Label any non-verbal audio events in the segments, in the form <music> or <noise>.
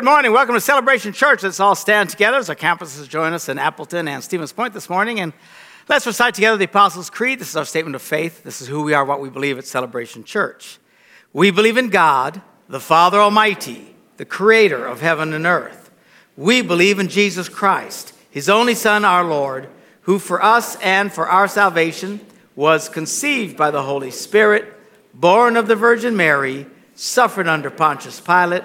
Good morning. Welcome to Celebration Church. Let's all stand together as our campuses join us in Appleton and Stevens Point this morning. And let's recite together the Apostles' Creed. This is our statement of faith. This is who we are, what we believe at Celebration Church. We believe in God, the Father Almighty, the creator of heaven and earth. We believe in Jesus Christ, his only Son, our Lord, who for us and for our salvation was conceived by the Holy Spirit, born of the Virgin Mary, suffered under Pontius Pilate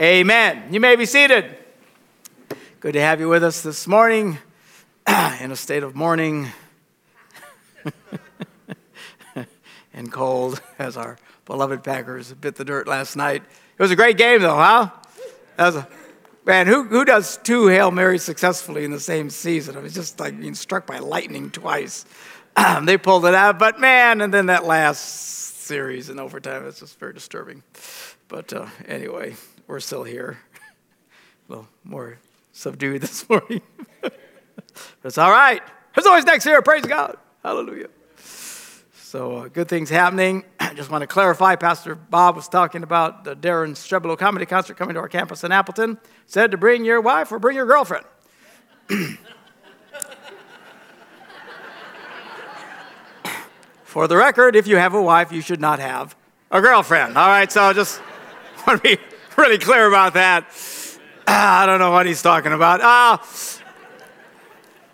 Amen. You may be seated. Good to have you with us this morning <clears throat> in a state of mourning <laughs> and cold as our beloved Packers bit the dirt last night. It was a great game, though, huh? That was a, man, who, who does two Hail Marys successfully in the same season? I was just like being struck by lightning twice. <clears throat> they pulled it out, but man, and then that last series in overtime, it's just very disturbing. But uh, anyway, we're still here. <laughs> A little more subdued <laughs> this morning. but it's all right. There's always next year. Praise God. Hallelujah. So, uh, good things happening. I <clears throat> just want to clarify Pastor Bob was talking about the Daren Streblow comedy concert coming to our campus in Appleton. Said to bring your wife or bring your girlfriend. <clears throat> For the record, if you have a wife, you should not have a girlfriend. All right, so just <laughs> want to be <laughs> really clear about that. I don't know what he's talking about. Uh,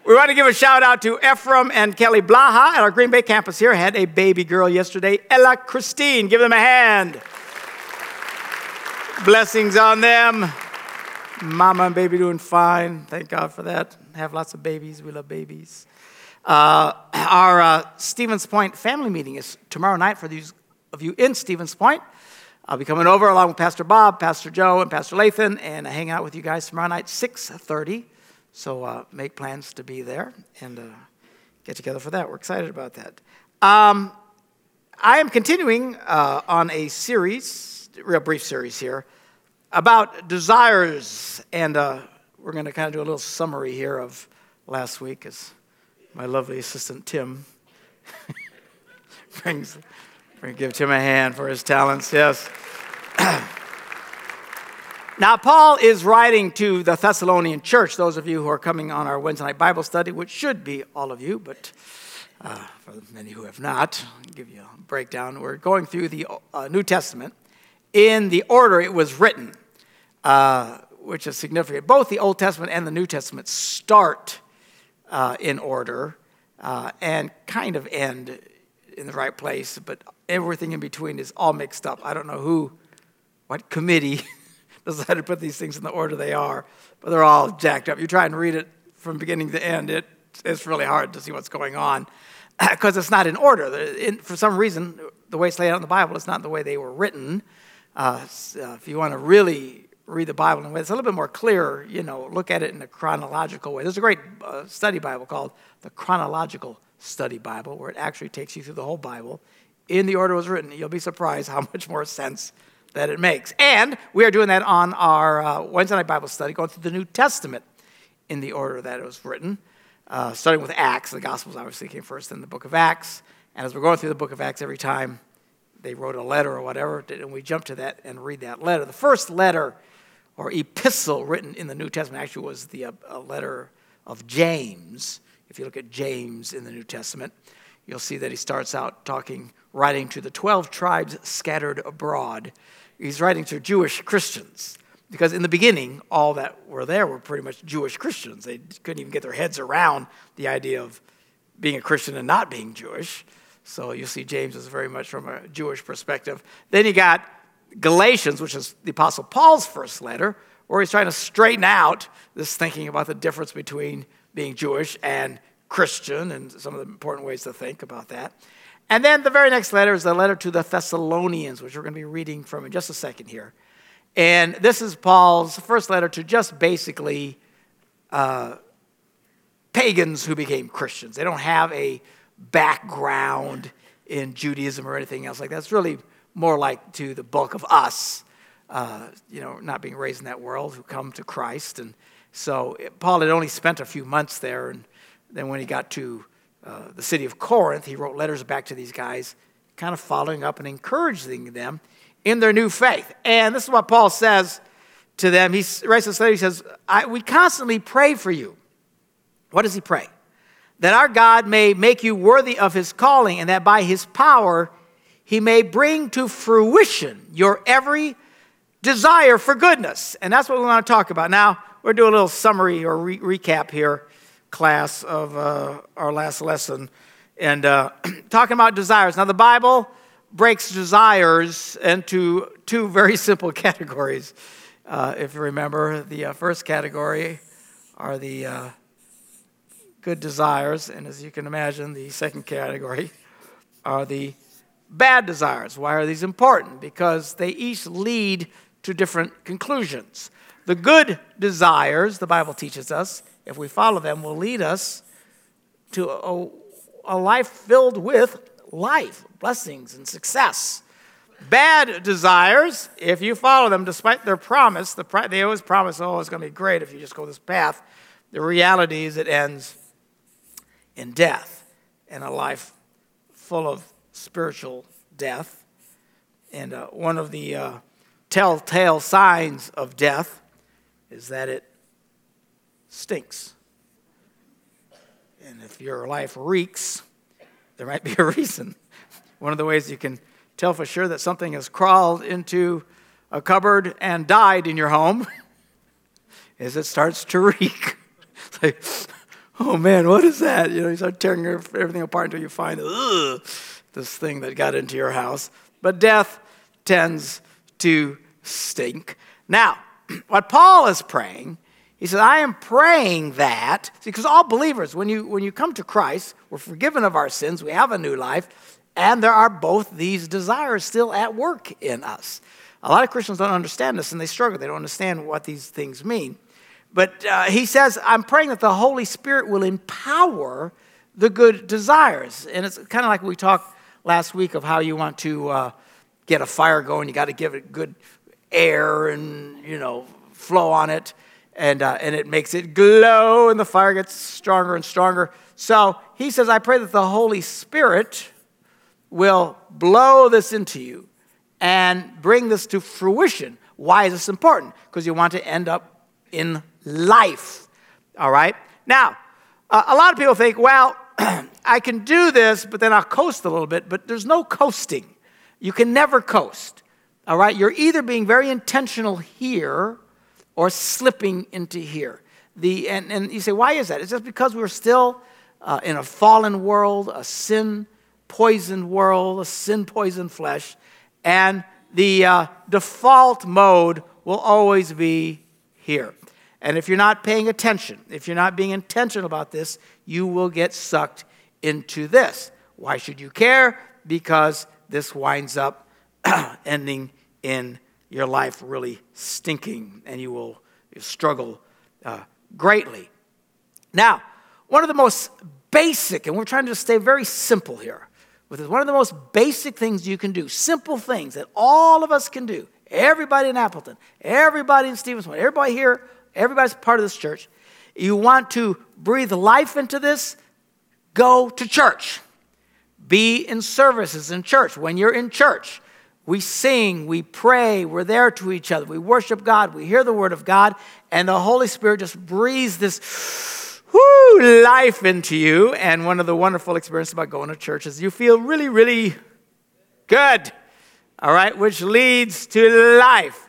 we want to give a shout out to Ephraim and Kelly Blaha at our Green Bay campus here. Had a baby girl yesterday, Ella Christine. Give them a hand. Blessings on them. Mama and baby doing fine. Thank God for that. Have lots of babies. We love babies. Uh, our uh, Stevens Point family meeting is tomorrow night for those of you in Stevens Point. I'll be coming over along with Pastor Bob, Pastor Joe, and Pastor Lathan, and hang out with you guys tomorrow night, 6.30. So uh, make plans to be there and uh, get together for that. We're excited about that. Um, I am continuing uh, on a series, real brief series here, about desires. And uh, we're going to kind of do a little summary here of last week as my lovely assistant Tim <laughs> brings we give Tim a hand for his talents, yes. <clears throat> now, Paul is writing to the Thessalonian church, those of you who are coming on our Wednesday night Bible study, which should be all of you, but uh, for many who have not, I'll give you a breakdown. We're going through the uh, New Testament in the order it was written, uh, which is significant. Both the Old Testament and the New Testament start uh, in order uh, and kind of end in the right place, but everything in between is all mixed up. I don't know who, what committee <laughs> decided to put these things in the order they are, but they're all jacked up. You try and read it from beginning to end, it, it's really hard to see what's going on <clears throat> because it's not in order. In, for some reason, the way it's laid out in the Bible is not the way they were written. Uh, uh, if you want to really read the Bible in a way that's a little bit more clear, you know, look at it in a chronological way. There's a great uh, study Bible called the Chronological Study Bible, where it actually takes you through the whole Bible in the order it was written. You'll be surprised how <laughs> much more sense that it makes. And we are doing that on our uh, Wednesday night Bible study, going through the New Testament in the order that it was written, uh, starting with Acts. The Gospels obviously came first, then the book of Acts. And as we're going through the book of Acts, every time they wrote a letter or whatever, and we jump to that and read that letter. The first letter or epistle written in the New Testament actually was the uh, letter of James. If you look at James in the New Testament, you'll see that he starts out talking, writing to the 12 tribes scattered abroad. He's writing to Jewish Christians because in the beginning, all that were there were pretty much Jewish Christians. They couldn't even get their heads around the idea of being a Christian and not being Jewish. So you see, James is very much from a Jewish perspective. Then you got Galatians, which is the Apostle Paul's first letter, where he's trying to straighten out this thinking about the difference between being Jewish and Christian and some of the important ways to think about that. And then the very next letter is the letter to the Thessalonians, which we're going to be reading from in just a second here. And this is Paul's first letter to just basically uh, pagans who became Christians. They don't have a background in Judaism or anything else like that. It's really more like to the bulk of us, uh, you know, not being raised in that world, who come to Christ. And so Paul had only spent a few months there. And then when he got to uh, the city of Corinth, he wrote letters back to these guys, kind of following up and encouraging them in their new faith. And this is what Paul says to them. He writes this letter, he says, We constantly pray for you. What does he pray? That our God may make you worthy of his calling, and that by his power he may bring to fruition your every desire for goodness. And that's what we want to talk about. Now, we're doing a little summary or re- recap here, class, of uh, our last lesson. And uh, <clears throat> talking about desires. Now, the Bible breaks desires into two very <laughs> simple categories. Uh, if you remember, the uh, first category are the uh, good desires, and as you can imagine, the second category are the bad desires. Why are these important? Because they each lead to different conclusions. The good desires, the Bible teaches us, if we follow them, will lead us to a, a life filled with life, blessings, and success. Bad desires, if you follow them, despite their promise, the, they always promise, oh, it's going to be great if you just go this path. The reality is it ends in death and a life full of spiritual death. And uh, one of the uh, telltale signs of death is that it stinks. And if your life reeks, there might be a <laughs> reason. One of the ways you can tell for sure that something has crawled into a cupboard and died in your home <laughs> is it starts to reek. It's <laughs> like, oh man, what is that? You know, you start tearing everything apart until you find ugh, this thing that got into your house. But death tends to stink. Now, what Paul is praying he says, I am praying that, because all believers, when you, when you come to Christ, we're forgiven of our sins, we have a new life, and there are both these desires still at work in us. A lot of Christians don't understand this and they struggle. They don't understand what these things mean. But uh, he says, I'm praying that the Holy Spirit will empower the good desires. And it's kind of like we talked last week of how you want to uh, get a fire going, you got to give it good air and, you know, flow on it and, uh, and it makes it glow, and the fire gets stronger and stronger. So he says, I pray that the Holy Spirit will blow this into you and bring this to fruition. Why is this important? Because you want to end up in life. All right? Now, uh, a lot of people think, well, <clears throat> I can do this, but then I'll coast a little bit, but there's no coasting. You can never coast. All right? You're either being very intentional here or slipping into here. The, and, and you say, why is that? It's just because we're still uh, in a fallen world, a sin poisoned world, a sin poisoned flesh, and the uh, default mode will always be here. And if you're not paying attention, if you're not being intentional about this, you will get sucked into this. Why should you care? Because this winds up <clears throat> ending in your life really stinking and you will struggle uh, greatly. Now, one of the most basic, and we're trying to stay very simple here, one of the most basic things you can do, simple things that all of us can do, everybody in Appleton, everybody in Stevens Point, everybody here, everybody's part of this church. You want to breathe life into this? Go to church. Be in services in church. When you're in church, we sing, we pray, we're there to each other, we worship God, we hear the word of God, and the Holy Spirit just breathes this whoo, life into you. And one of the wonderful experiences about going to church is you feel really, really good, all right, which leads to life.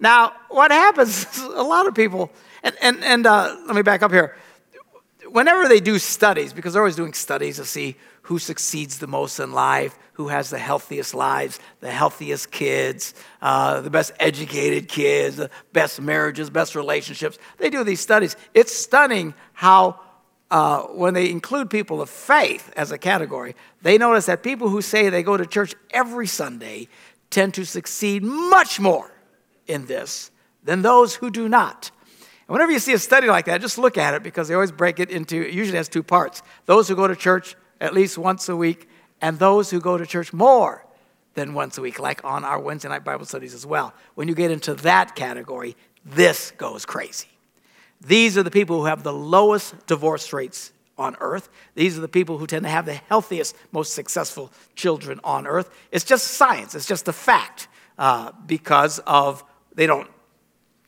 Now, what happens a lot of people, and, and, and uh, let me back up here. Whenever they do studies, because they're always doing studies to see who succeeds the most in life, who has the healthiest lives, the healthiest kids, uh, the best educated kids, the best marriages, best relationships. They do these studies. It's stunning how, uh, when they include people of faith as a category, they notice that people who say they go to church every Sunday tend to succeed much more in this than those who do not. And whenever you see a study like that, just look at it because they always break it into, it usually has two parts those who go to church at least once a week, and those who go to church more than once a week, like on our Wednesday night Bible studies as well. When you get into that category, this goes crazy. These are the people who have the lowest divorce rates on earth. These are the people who tend to have the healthiest, most successful children on earth. It's just science, it's just a fact uh, because of, they don't,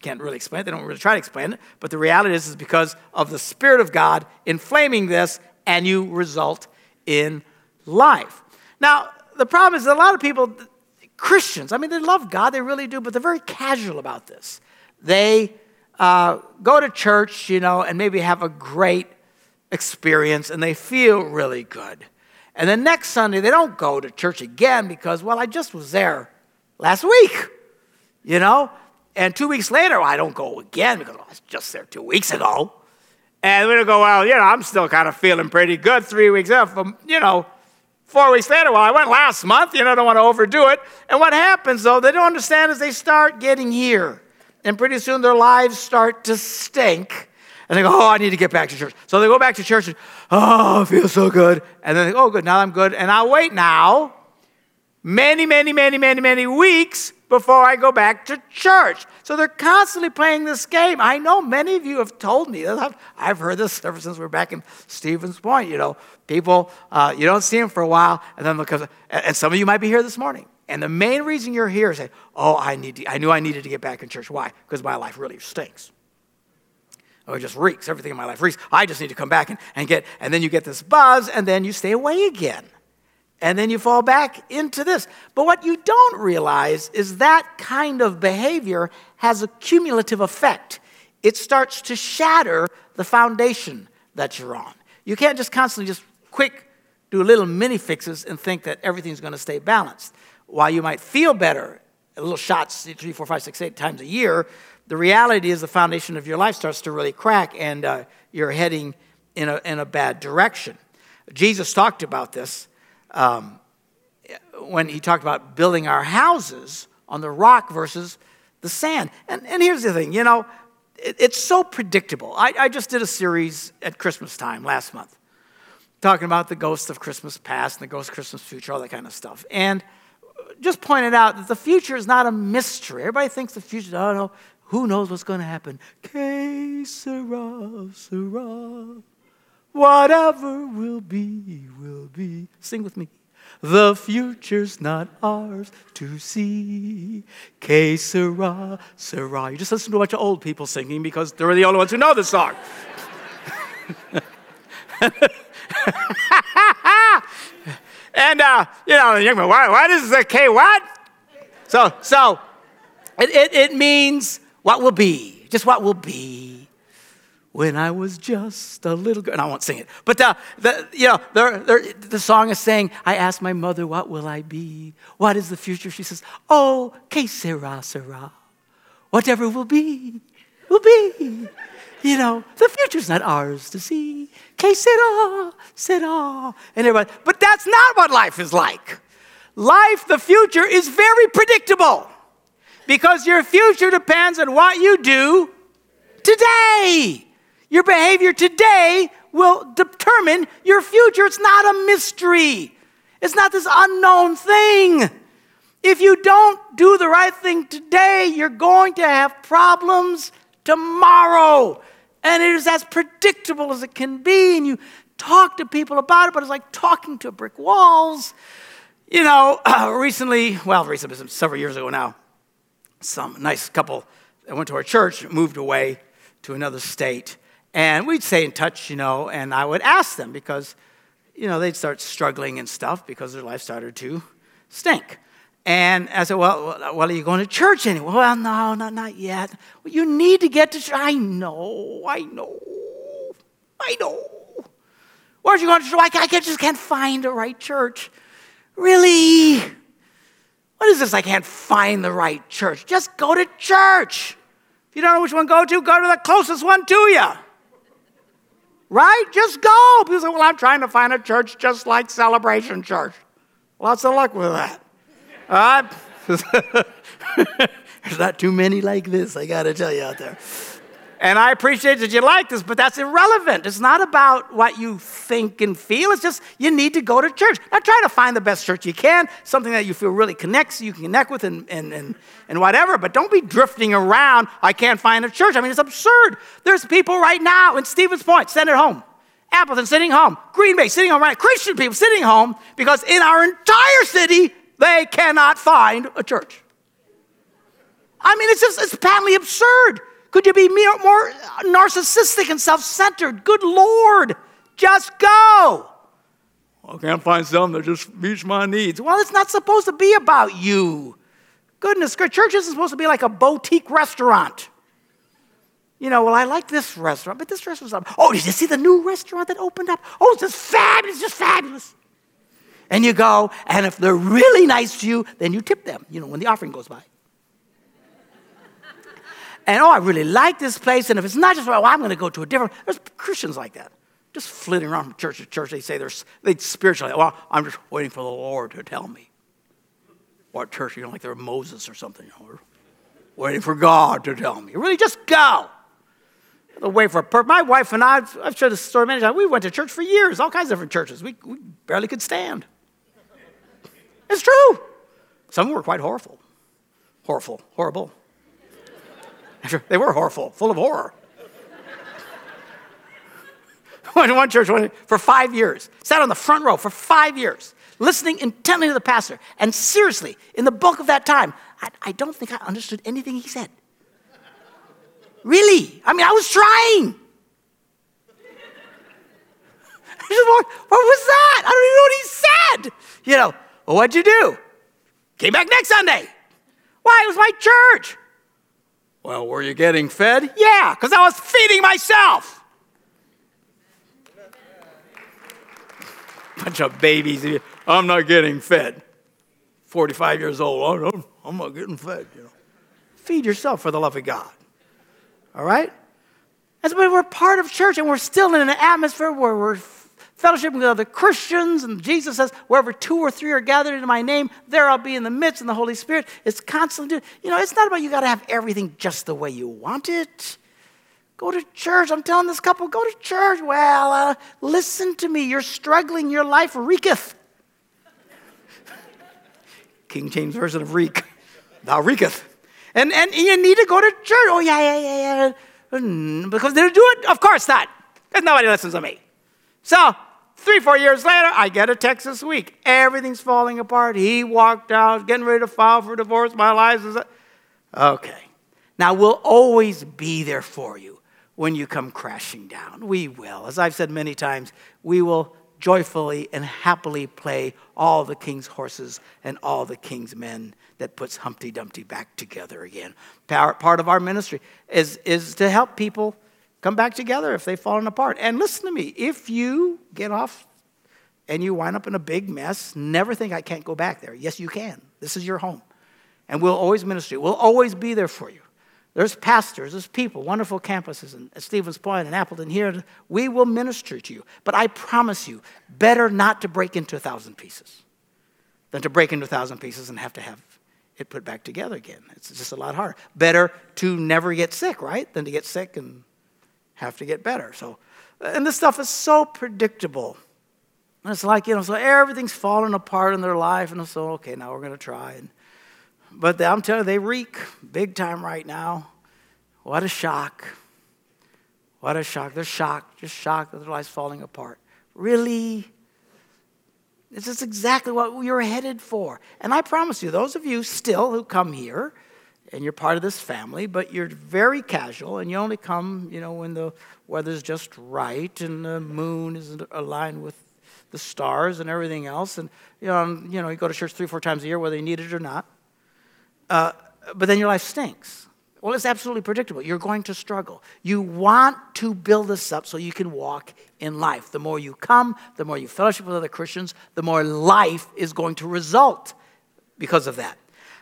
can't really explain it, they don't really try to explain it, but the reality is, is because of the Spirit of God inflaming this, and you result in life. Now, the problem is that a lot of people, Christians, I mean, they love God, they really do, but they're very casual about this. They uh, go to church, you know, and maybe have a great experience and they feel really good. And then next Sunday, they don't go to church again because, well, I just was there last week, you know? And two weeks later, I don't go again because well, I was just there two weeks ago. And we go, well, you know, I'm still kind of feeling pretty good three weeks after, you know, Four weeks later, well, I went last month, you know, I don't want to overdo it. And what happens, though, they don't understand is they start getting here. And pretty soon their lives start to stink. And they go, oh, I need to get back to church. So they go back to church and, oh, I feel so good. And then they go, oh, good, now I'm good. And I'll wait now many, many, many, many, many weeks before I go back to church. So they're constantly playing this game. I know many of you have told me that. I've, heard this ever since we are back in Stevens Point. You know, people, uh, you don't see them for a while, and then because, and some of you might be here this morning. And the main reason you're here is oh, I, need to, I knew I needed to get back in church. Why? Because my life really stinks. Oh, it just reeks. Everything in my life reeks. I just need to come back and, and get, and then you get this buzz, and then you stay away again and then you fall back into this. But what you don't realize is that kind of behavior has a cumulative effect. It starts to shatter the foundation that you're on. You can't just constantly just quick do little mini fixes and think that everything's going to stay balanced. While you might feel better, little shots three, four, five, six, eight times a year, the reality is the foundation of your life starts to really crack and uh, you're heading in a, in a bad direction. Jesus talked about this um, when he talked about building our houses on the rock versus the sand. And, and here's the thing you know, it, it's so predictable. I, I just did a series at Christmas time last month talking about the ghost of Christmas past and the ghost of Christmas future, all that kind of stuff. And just pointed out that the future is not a mystery. Everybody thinks the future, oh no, who knows what's going to happen? Que sera, sera. Whatever will be, will be. Sing with me. The future's not ours to see. Que sera, sera. You just listen to a bunch of old people singing because they're the only ones who know the song. <laughs> <laughs> and, uh, you know, the young man, what, what is the K what? So, so it, it, it means what will be, just what will be when I was just a little girl. And I won't sing it. But the, the, you know, the, the, the song is saying, I asked my mother, what will I be? What is the future? She says, oh, que sera, sera. Whatever will be, will be. You know, the future's not ours to see. Que sera, sera. And everybody, but that's not what life is like. Life, the future, is very predictable because your future depends on what you do today. Your behavior today will determine your future. It's not a mystery, it's not this unknown thing. If you don't do the right thing today, you're going to have problems tomorrow. And it is as predictable as it can be. And you talk to people about it, but it's like talking to brick walls. You know, uh, <clears throat> recently, well, recently, several years ago now, some nice couple that went to our church moved away to another state. And we'd stay in touch, you know, and I would ask them because, you know, they'd start struggling and stuff because their life started to stink. And I said, well, well, are you going to church anyway? Well, no, not, not yet. Well, you need to get to church. I know, I know, I know. Where's you going to church? I, I just can't find the right church. Really? What is this? I can't find the right church. Just go to church. If you don't know which one to go to, go to the closest one to you. Right? Just go. People say, well, I'm trying to find a church just like Celebration Church. Lots of luck with that. <laughs> There's not too many like this, I gotta tell you out there. And I appreciate that you like this, but that's irrelevant. It's not about what you think and feel. It's just you need to go to church. Now try to find the best church you can, something that you feel really connects, you can connect with and, and, and, and whatever, but don't be drifting around. I can't find a church. I mean, it's absurd. There's people right now in Stevens Point sitting at home. Appleton sitting home. Green Bay sitting home, right? Christian people sitting home because in our entire city, they cannot find a church. I mean, it's just, it's patently absurd. Could you be more narcissistic and self centered? Good Lord, just go. I can't find something that just meets my needs. Well, it's not supposed to be about you. Goodness, church isn't supposed to be like a boutique restaurant. You know, well, I like this restaurant, but this restaurant's not- Oh, did you see the new restaurant that opened up? Oh, it's just fabulous, just fabulous. And you go, and if they're really nice to you, then you tip them, you know, when the offering goes by and oh, I really like this place. And if it's not just right, well, I'm going to go to a different. There's Christians like that, just flitting around from church to church. They say they're they spiritually. Well, I'm just waiting for the Lord to tell me. What church? You know, like they're Moses or something. Know, waiting for God to tell me. Really, just go. The wait for a purpose. My wife and I, I've shared this story many times. We went to church for years, all kinds of different churches. We, we barely could stand. It's true. Some were quite horrible. Horrible, horrible. <laughs> They were horrible, full of horror. <laughs> went to one church for five years, sat on the front row for five years, listening intently to the pastor. And seriously, in the bulk of that time, I, I don't think I understood anything he said. Really? I mean, I was trying. <laughs> what was that? I don't even know what he said. You know, well, what'd you do? Came back next Sunday. Why? It was my church. Well, were you getting fed? Yeah, because I was feeding myself. <laughs> Bunch of babies. I'm not getting fed. 45 years old. Oh, I'm not getting fed. You know. Feed yourself for the love of God. All right? That's why we're part of church and we're still in an atmosphere where we're fellowship with other Christians. And Jesus says, wherever two or three are gathered in my name, there I'll be in the midst. And the Holy Spirit is constantly, you know, it's not about you got to have everything just the way you want it. Go to church. I'm telling this couple, go to church. Well, uh, listen to me. You're struggling. Your life reeketh. <laughs> King James Version of reek. Thou reeketh. And, and you need to go to church. Oh, yeah, yeah, yeah, yeah. Mm, because they do it? Of course not. Because nobody listens to me. So Three, four years later, I get a text this week. Everything's falling apart. He walked out, getting ready to file for divorce. My life is. Okay. Now, we'll always be there for you when you come crashing down. We will. As I've said many times, we will joyfully and happily play all the king's horses and all the king's men that puts Humpty Dumpty back together again. Part of our ministry is, is to help people come back together if they've fallen apart. And listen to me if you get off and you wind up in a big mess, never think I can't go back there. Yes, you can. This is your home. And we'll always minister. We'll always be there for you. There's pastors, there's people, wonderful campuses at Stevens Point and Appleton here. We will minister to you. But I promise you, better not to break into a thousand pieces than to break into a thousand pieces and have to have it put back together again. It's just a lot harder. Better to never get sick, right, than to get sick and have to get better. So, and this stuff is so predictable. And it's like, you know, so everything's falling apart in their life, and so, okay, now we're going to try. And, but I'm telling you, they reek big time right now. What a shock. What a shock. They're shocked, just shocked that their life's falling apart. Really? This is exactly what we were headed for. And I promise you, those of you still who come here, and you're part of this family, but you're very casual and you only come, you know, when the weather's just right and the moon is aligned with the stars and everything else. And, you know, you, know, you go to church three, four times a year, whether you need it or not. Uh, but then your life stinks. Well, it's absolutely predictable. You're going to struggle. You want to build this up so you can walk in life. The more you come, the more you fellowship with other Christians, the more life is going to result because of that.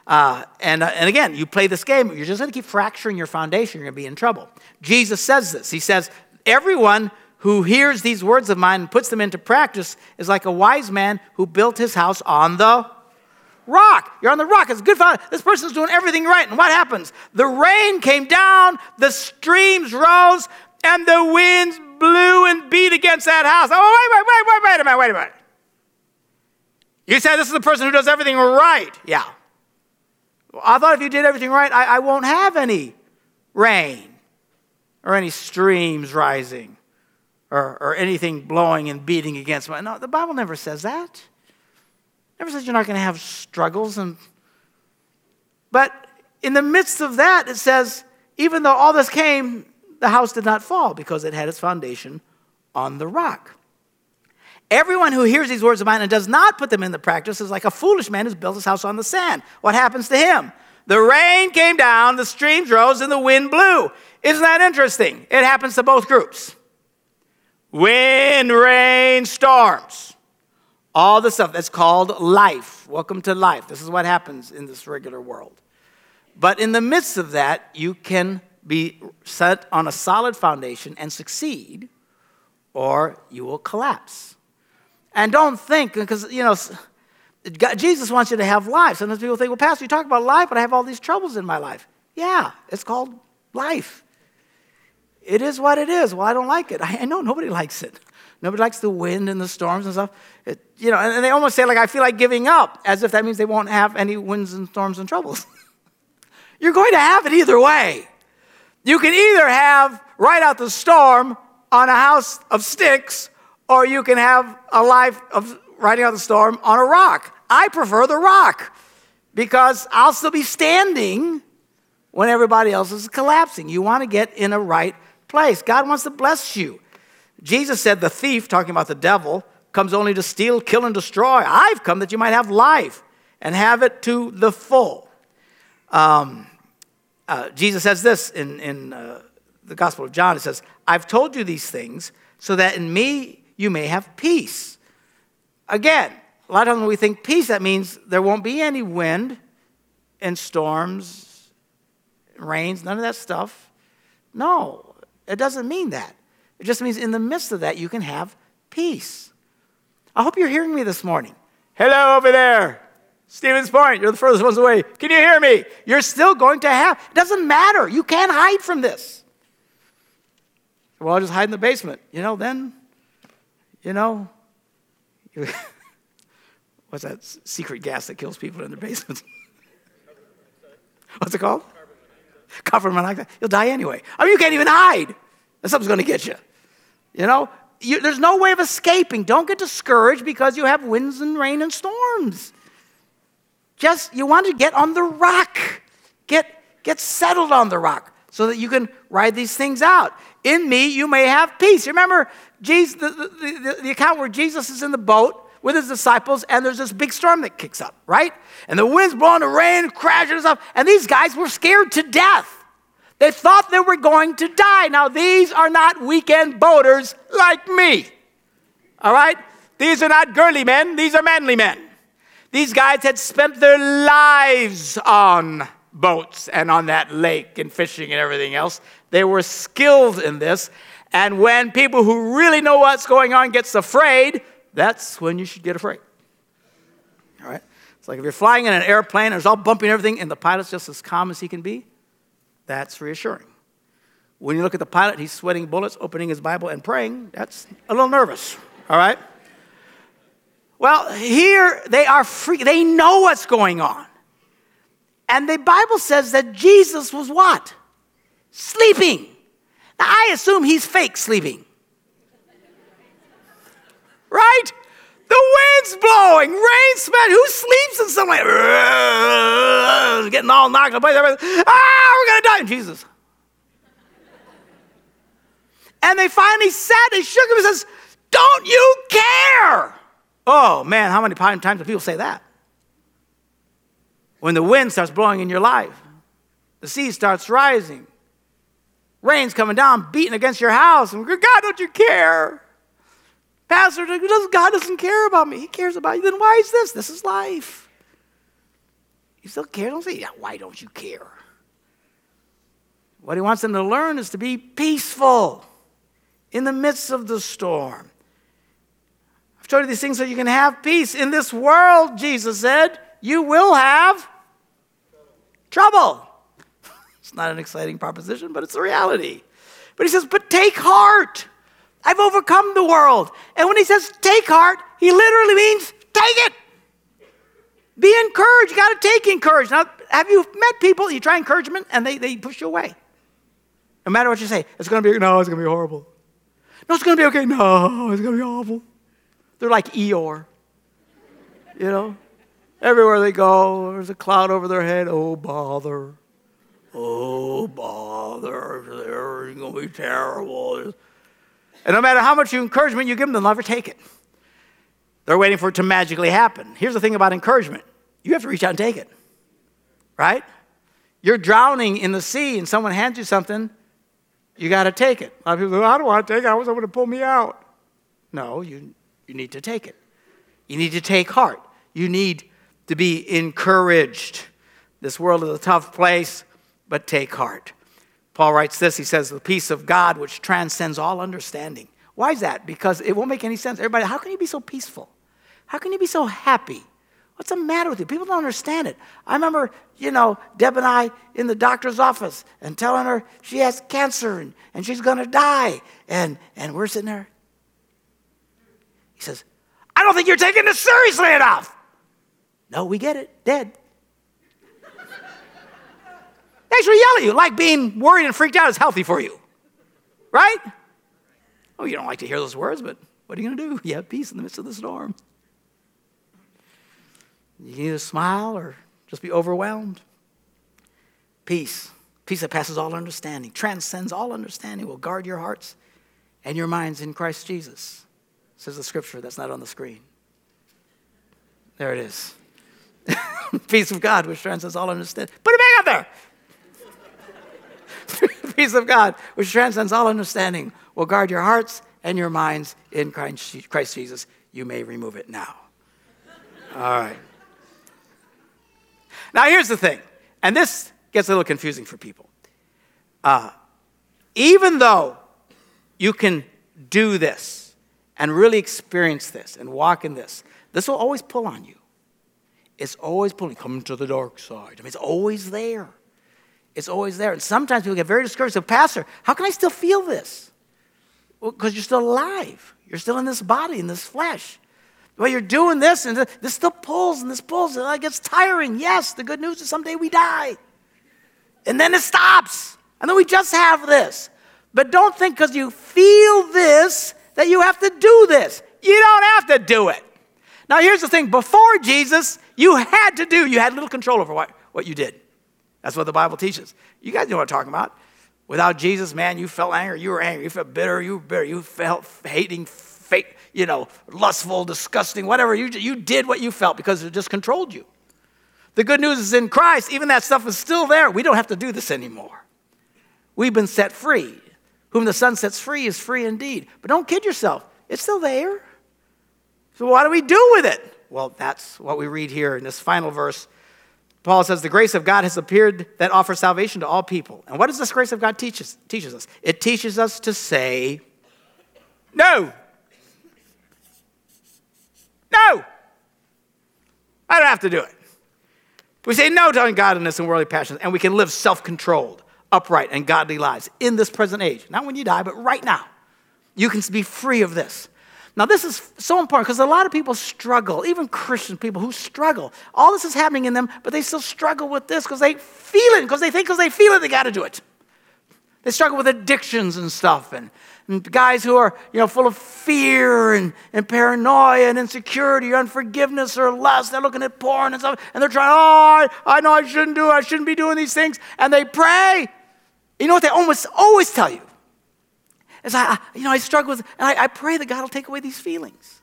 Uh, and, uh, and again, you play this game, you're just going to keep fracturing your foundation, you're going to be in trouble. Jesus says this. He says, Everyone who hears these words of mine and puts them into practice is like a wise man who built his house on the rock. You're on the rock. It's good fun. This person's doing everything right. And what happens? The rain came down, the streams rose, and the winds blew and beat against that house. Oh, wait, wait, wait, wait, wait a minute, wait a minute. You said this is the person who does everything right. Yeah. I thought if you did everything right, I, I won't have any rain or any streams rising or, or anything blowing and beating against me. No, the Bible never says that. Never says you're not going to have struggles and but in the midst of that, it says, even though all this came, the house did not fall because it had its foundation on the rock. Everyone who hears these words of mine and does not put them into practice is like a foolish man who's built his house on the sand. What happens to him? The rain came down, the streams rose, and the wind blew. Isn't that interesting? It happens to both groups. Wind, rain, storms. All the stuff that's called life. Welcome to life. This is what happens in this regular world. But in the midst of that, you can be set on a solid foundation and succeed, or you will collapse. And don't think, because, you know, God, Jesus wants you to have life. Sometimes people think, well, Pastor, you talk about life, but I have all these troubles in my life. Yeah, it's called life. It is what it is. Well, I don't like it. I, I know nobody likes it. Nobody likes the wind and the storms and stuff. It, you know, and, and they almost say, like, I feel like giving up, as if that means they won't have any winds and storms and troubles. <laughs> You're going to have it either way. You can either have right out the storm on a house of sticks, or you can have a life of riding out the storm on a rock. I prefer the rock because I'll still be standing when everybody else is collapsing. You want to get in a right place. God wants to bless you. Jesus said, The thief, talking about the devil, comes only to steal, kill, and destroy. I've come that you might have life and have it to the full. Um, uh, Jesus says this in, in uh, the Gospel of John. It says, I've told you these things so that in me you may have peace. Again, a lot of times when we think peace, that means there won't be any wind and storms, rains, none of that stuff. No, it doesn't mean that. It just means in the midst of that, you can have peace. I hope you're hearing me this morning. Hello over there. Stevens Point, you're the furthest ones away. Can you hear me? You're still going to have, it doesn't matter. You can't hide from this. Well, I'll just hide in the basement. You know, then, you know, <laughs> what's that secret gas that kills people in their basements? <laughs> what's it called? Carbon monoxide. You'll die anyway. I mean, you can't even hide. Something's going to get you. You know, you, there's no way of escaping. Don't get discouraged because you have winds and rain and storms. Just, you want to get on the rock. Get, get settled on the rock so that you can ride these things out. In me, you may have peace. Remember Jesus, the, the, the, the account where Jesus is in the boat with his disciples, and there's this big storm that kicks up, right? And the wind's blowing, the rain and stuff, and these guys were scared to death. They thought they were going to die. Now, these are not weekend boaters like me. All right? These are not girly men, these are manly men. These guys had spent their lives on boats and on that lake and fishing and everything else. They were skilled in this. And when people who really know what's going on gets afraid, that's when you should get afraid. All right? It's like if you're flying in an airplane and it's all bumping everything and the pilot's just as calm as he can be, that's reassuring. When you look at the pilot, he's sweating bullets, opening his Bible and praying, that's a little nervous. All right? Well, here they are free. They know what's going on. And the Bible says that Jesus was what? Sleeping. Now, I assume he's fake sleeping. Right? The wind's blowing, rain spat. Who sleeps in somewhere? <laughs> Getting all knocked up. By the earth. Ah, we're going to die. Jesus. And they finally sat, they shook him and says, Don't you care? Oh man, how many times do people say that? When the wind starts blowing in your life, the sea starts rising, rain's coming down, beating against your house, and God, don't you care? Pastor, God doesn't care about me. He cares about you. Then why is this? This is life. You still care? Don't say, yeah, why don't you care? What he wants them to learn is to be peaceful in the midst of the storm. I've told you these things so you can have peace. In this world, Jesus said, you will have trouble. <laughs> It's not an exciting proposition, but it's a reality. But he says, But take heart. I've overcome the world. And when he says take heart, he literally means take it. Be encouraged. You got to take encouragement. Now, have you met people, you try encouragement, and they, they push you away? No matter what you say, it's going to be, no, it's going to be horrible. No, it's going to be okay. No, it's going to be awful. They're like Eeyore. You know? Everywhere they go, there's a cloud over their head. Oh, bother. Oh, bother. They're going to be terrible. And no matter how much encouragement you give them, they'll never take it. They're waiting for it to magically happen. Here's the thing about encouragement you have to reach out and take it, right? You're drowning in the sea and someone hands you something, you got to take it. A lot of people go, I don't want to take it. I want someone to pull me out. No, you, you need to take it. You need to take heart. You need to be encouraged. This world is a tough place, but take heart. Paul writes this he says, The peace of God which transcends all understanding. Why is that? Because it won't make any sense. Everybody, how can you be so peaceful? How can you be so happy? What's the matter with you? People don't understand it. I remember, you know, Deb and I in the doctor's office and telling her she has cancer and, and she's going to die. And, and we're sitting there. He says, I don't think you're taking this seriously enough. No, we get it. Dead. they for yell at you. Like being worried and freaked out is healthy for you. Right? Oh, you don't like to hear those words, but what are you going to do? You have peace in the midst of the storm. You can either smile or just be overwhelmed. Peace. Peace that passes all understanding, transcends all understanding, will guard your hearts and your minds in Christ Jesus. Says the scripture that's not on the screen. There it is. <laughs> Peace of God, which transcends all understanding. Put it back up there <laughs> peace of God, which transcends all understanding, will guard your hearts and your minds in Christ Jesus. You may remove it now. All right. Now, here's the thing, and this gets a little confusing for people. Uh, even though you can do this and really experience this and walk in this, this will always pull on you. It's always pulling. Come to the dark side. I mean, it's always there. It's always there. And sometimes people get very discouraged. So, Pastor, how can I still feel this? Well, because you're still alive. You're still in this body, in this flesh. Well, you're doing this, and this still pulls, and this pulls, and it gets tiring. Yes, the good news is someday we die. And then it stops. And then we just have this. But don't think because you feel this that you have to do this. You don't have to do it. Now, here's the thing before Jesus, you had to do, you had little control over what, what you did. That's what the Bible teaches. You guys know what I'm talking about. Without Jesus, man, you felt anger, you were angry, you felt bitter, you were bitter, you felt hating, fate, you know, lustful, disgusting, whatever. You, you did what you felt because it just controlled you. The good news is in Christ, even that stuff is still there. We don't have to do this anymore. We've been set free. Whom the Son sets free is free indeed. But don't kid yourself, it's still there. So, what do we do with it? Well, that's what we read here in this final verse Paul says, The grace of God has appeared that offers salvation to all people. And what does this grace of God teach us, teaches us? It teaches us to say, No. No. I don't have to do it. We say no to ungodliness and worldly passions, and we can live self controlled, upright, and godly lives in this present age. Not when you die, but right now. You can be free of this. Now, this is so important because a lot of people struggle, even Christian people who struggle. All this is happening in them, but they still struggle with this because they feel it, because they think because they feel it, they got to do it. They struggle with addictions and stuff, and, and, guys who are you know full of fear and, and paranoia and insecurity or unforgiveness or lust. They're looking at porn and stuff, and they're trying. Oh, I, I know I shouldn't do. it. I shouldn't be doing these things. And they pray. You know what they almost always tell you? As I, you know, I struggle with, and I, I pray that God will take away these feelings.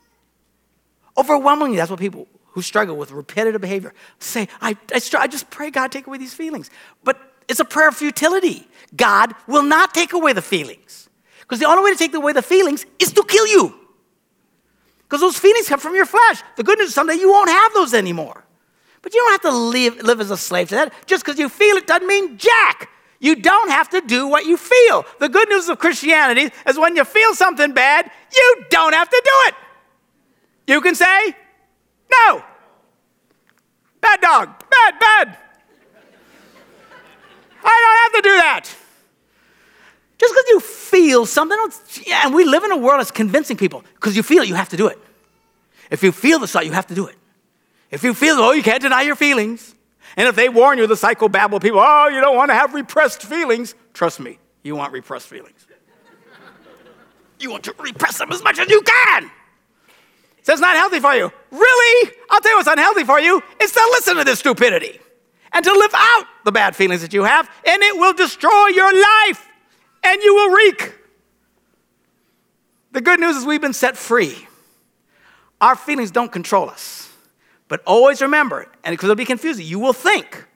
Overwhelmingly, that's what people who struggle with repetitive behavior say. I, I, I just pray God take away these feelings. But it's a prayer of futility. God will not take away the feelings. Because the only way to take away the feelings is to kill you. Because those feelings come from your flesh. The good news is someday you won't have those anymore. But you don't have to live, live as a slave to that. Just because you feel it doesn't mean jack. You don't have to do what you feel. The good news of Christianity is when you feel something bad, you don't have to do it. You can say, no. Bad dog. Bad, bad. I don't have to do that. Just because you feel something, yeah, and we live in a world that's convincing people because you feel it, you have to do it. If you feel the thought, you have to do it. If you feel, oh, you can't deny your feelings. And if they warn you, the psychobabble people, oh, you don't want to have repressed feelings, trust me, you want repressed feelings. you want to repress them as much as you can. So it's not healthy for you. Really? I'll tell you what's unhealthy for you. It's to listen to this stupidity and to live out the bad feelings that you have, and it will destroy your life and you will reek. The good news is we've been set free. Our feelings don't control us. But always remember, and because it'll be confusing, you will think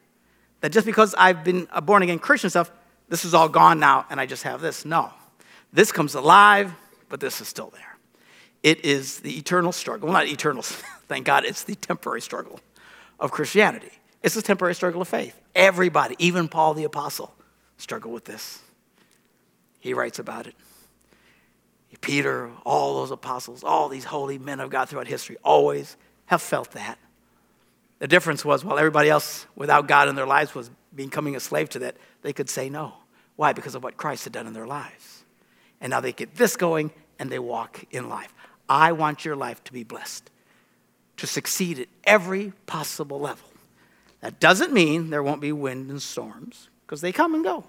that just because I've been a born again Christian stuff, this is all gone now and I just have this. No. This comes alive, but this is still there. It is the eternal struggle. Well, not eternal, <laughs> thank God, it's the temporary struggle of Christianity. It's the temporary struggle of faith. Everybody, even Paul the Apostle, struggled with this. He writes about it. Peter, all those apostles, all these holy men of God throughout history always have felt that. The difference was while everybody else without God in their lives was becoming a slave to that, they could say no. Why? Because of what Christ had done in their lives. And now they get this going and they walk in life. I want your life to be blessed, to succeed at every possible level. That doesn't mean there won't be wind and storms, because they come and go.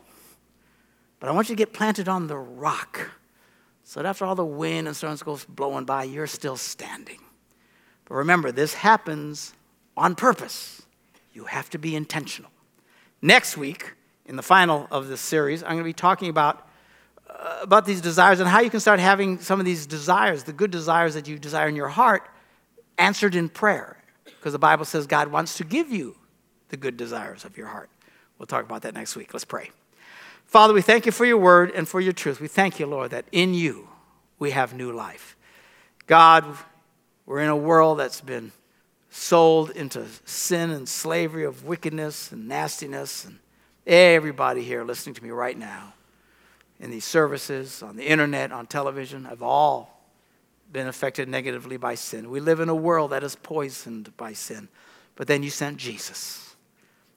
But I want you to get planted on the rock so that after all the wind and storms goes blowing by, you're still standing. But remember, this happens on purpose. You have to be intentional. Next week, in the final of this series, I'm going to be talking about, uh, about these desires and how you can start having some of these desires, the good desires that you desire in your heart, answered in prayer. Because the Bible says God wants to give you the good desires of your heart. We'll talk about that next week. Let's pray. Father, we thank you for your word and for your truth. We thank you, Lord, that in you we have new life. God, we're in a world that's been sold into sin and slavery of wickedness and nastiness. And everybody here listening to me right now in these services, on the internet, on television, have all been affected negatively by sin. We live in a world that is poisoned by sin. But then you sent Jesus.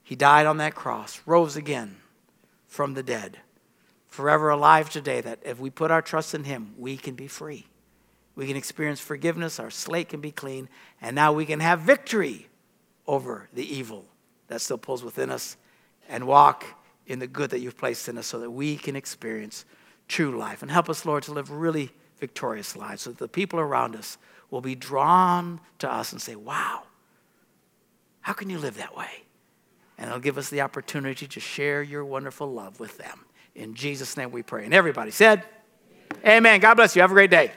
He died on that cross, rose again from the dead, forever alive today, that if we put our trust in Him, we can be free. We can experience forgiveness, our slate can be clean, and now we can have victory over the evil that still pulls within us and walk in the good that you've placed in us so that we can experience true life. And help us, Lord, to live really victorious lives so that the people around us will be drawn to us and say, Wow, how can you live that way? and it'll give us the opportunity to share your wonderful love with them. In Jesus' name we pray. And everybody said, Amen. Amen. God bless you. Have a great day.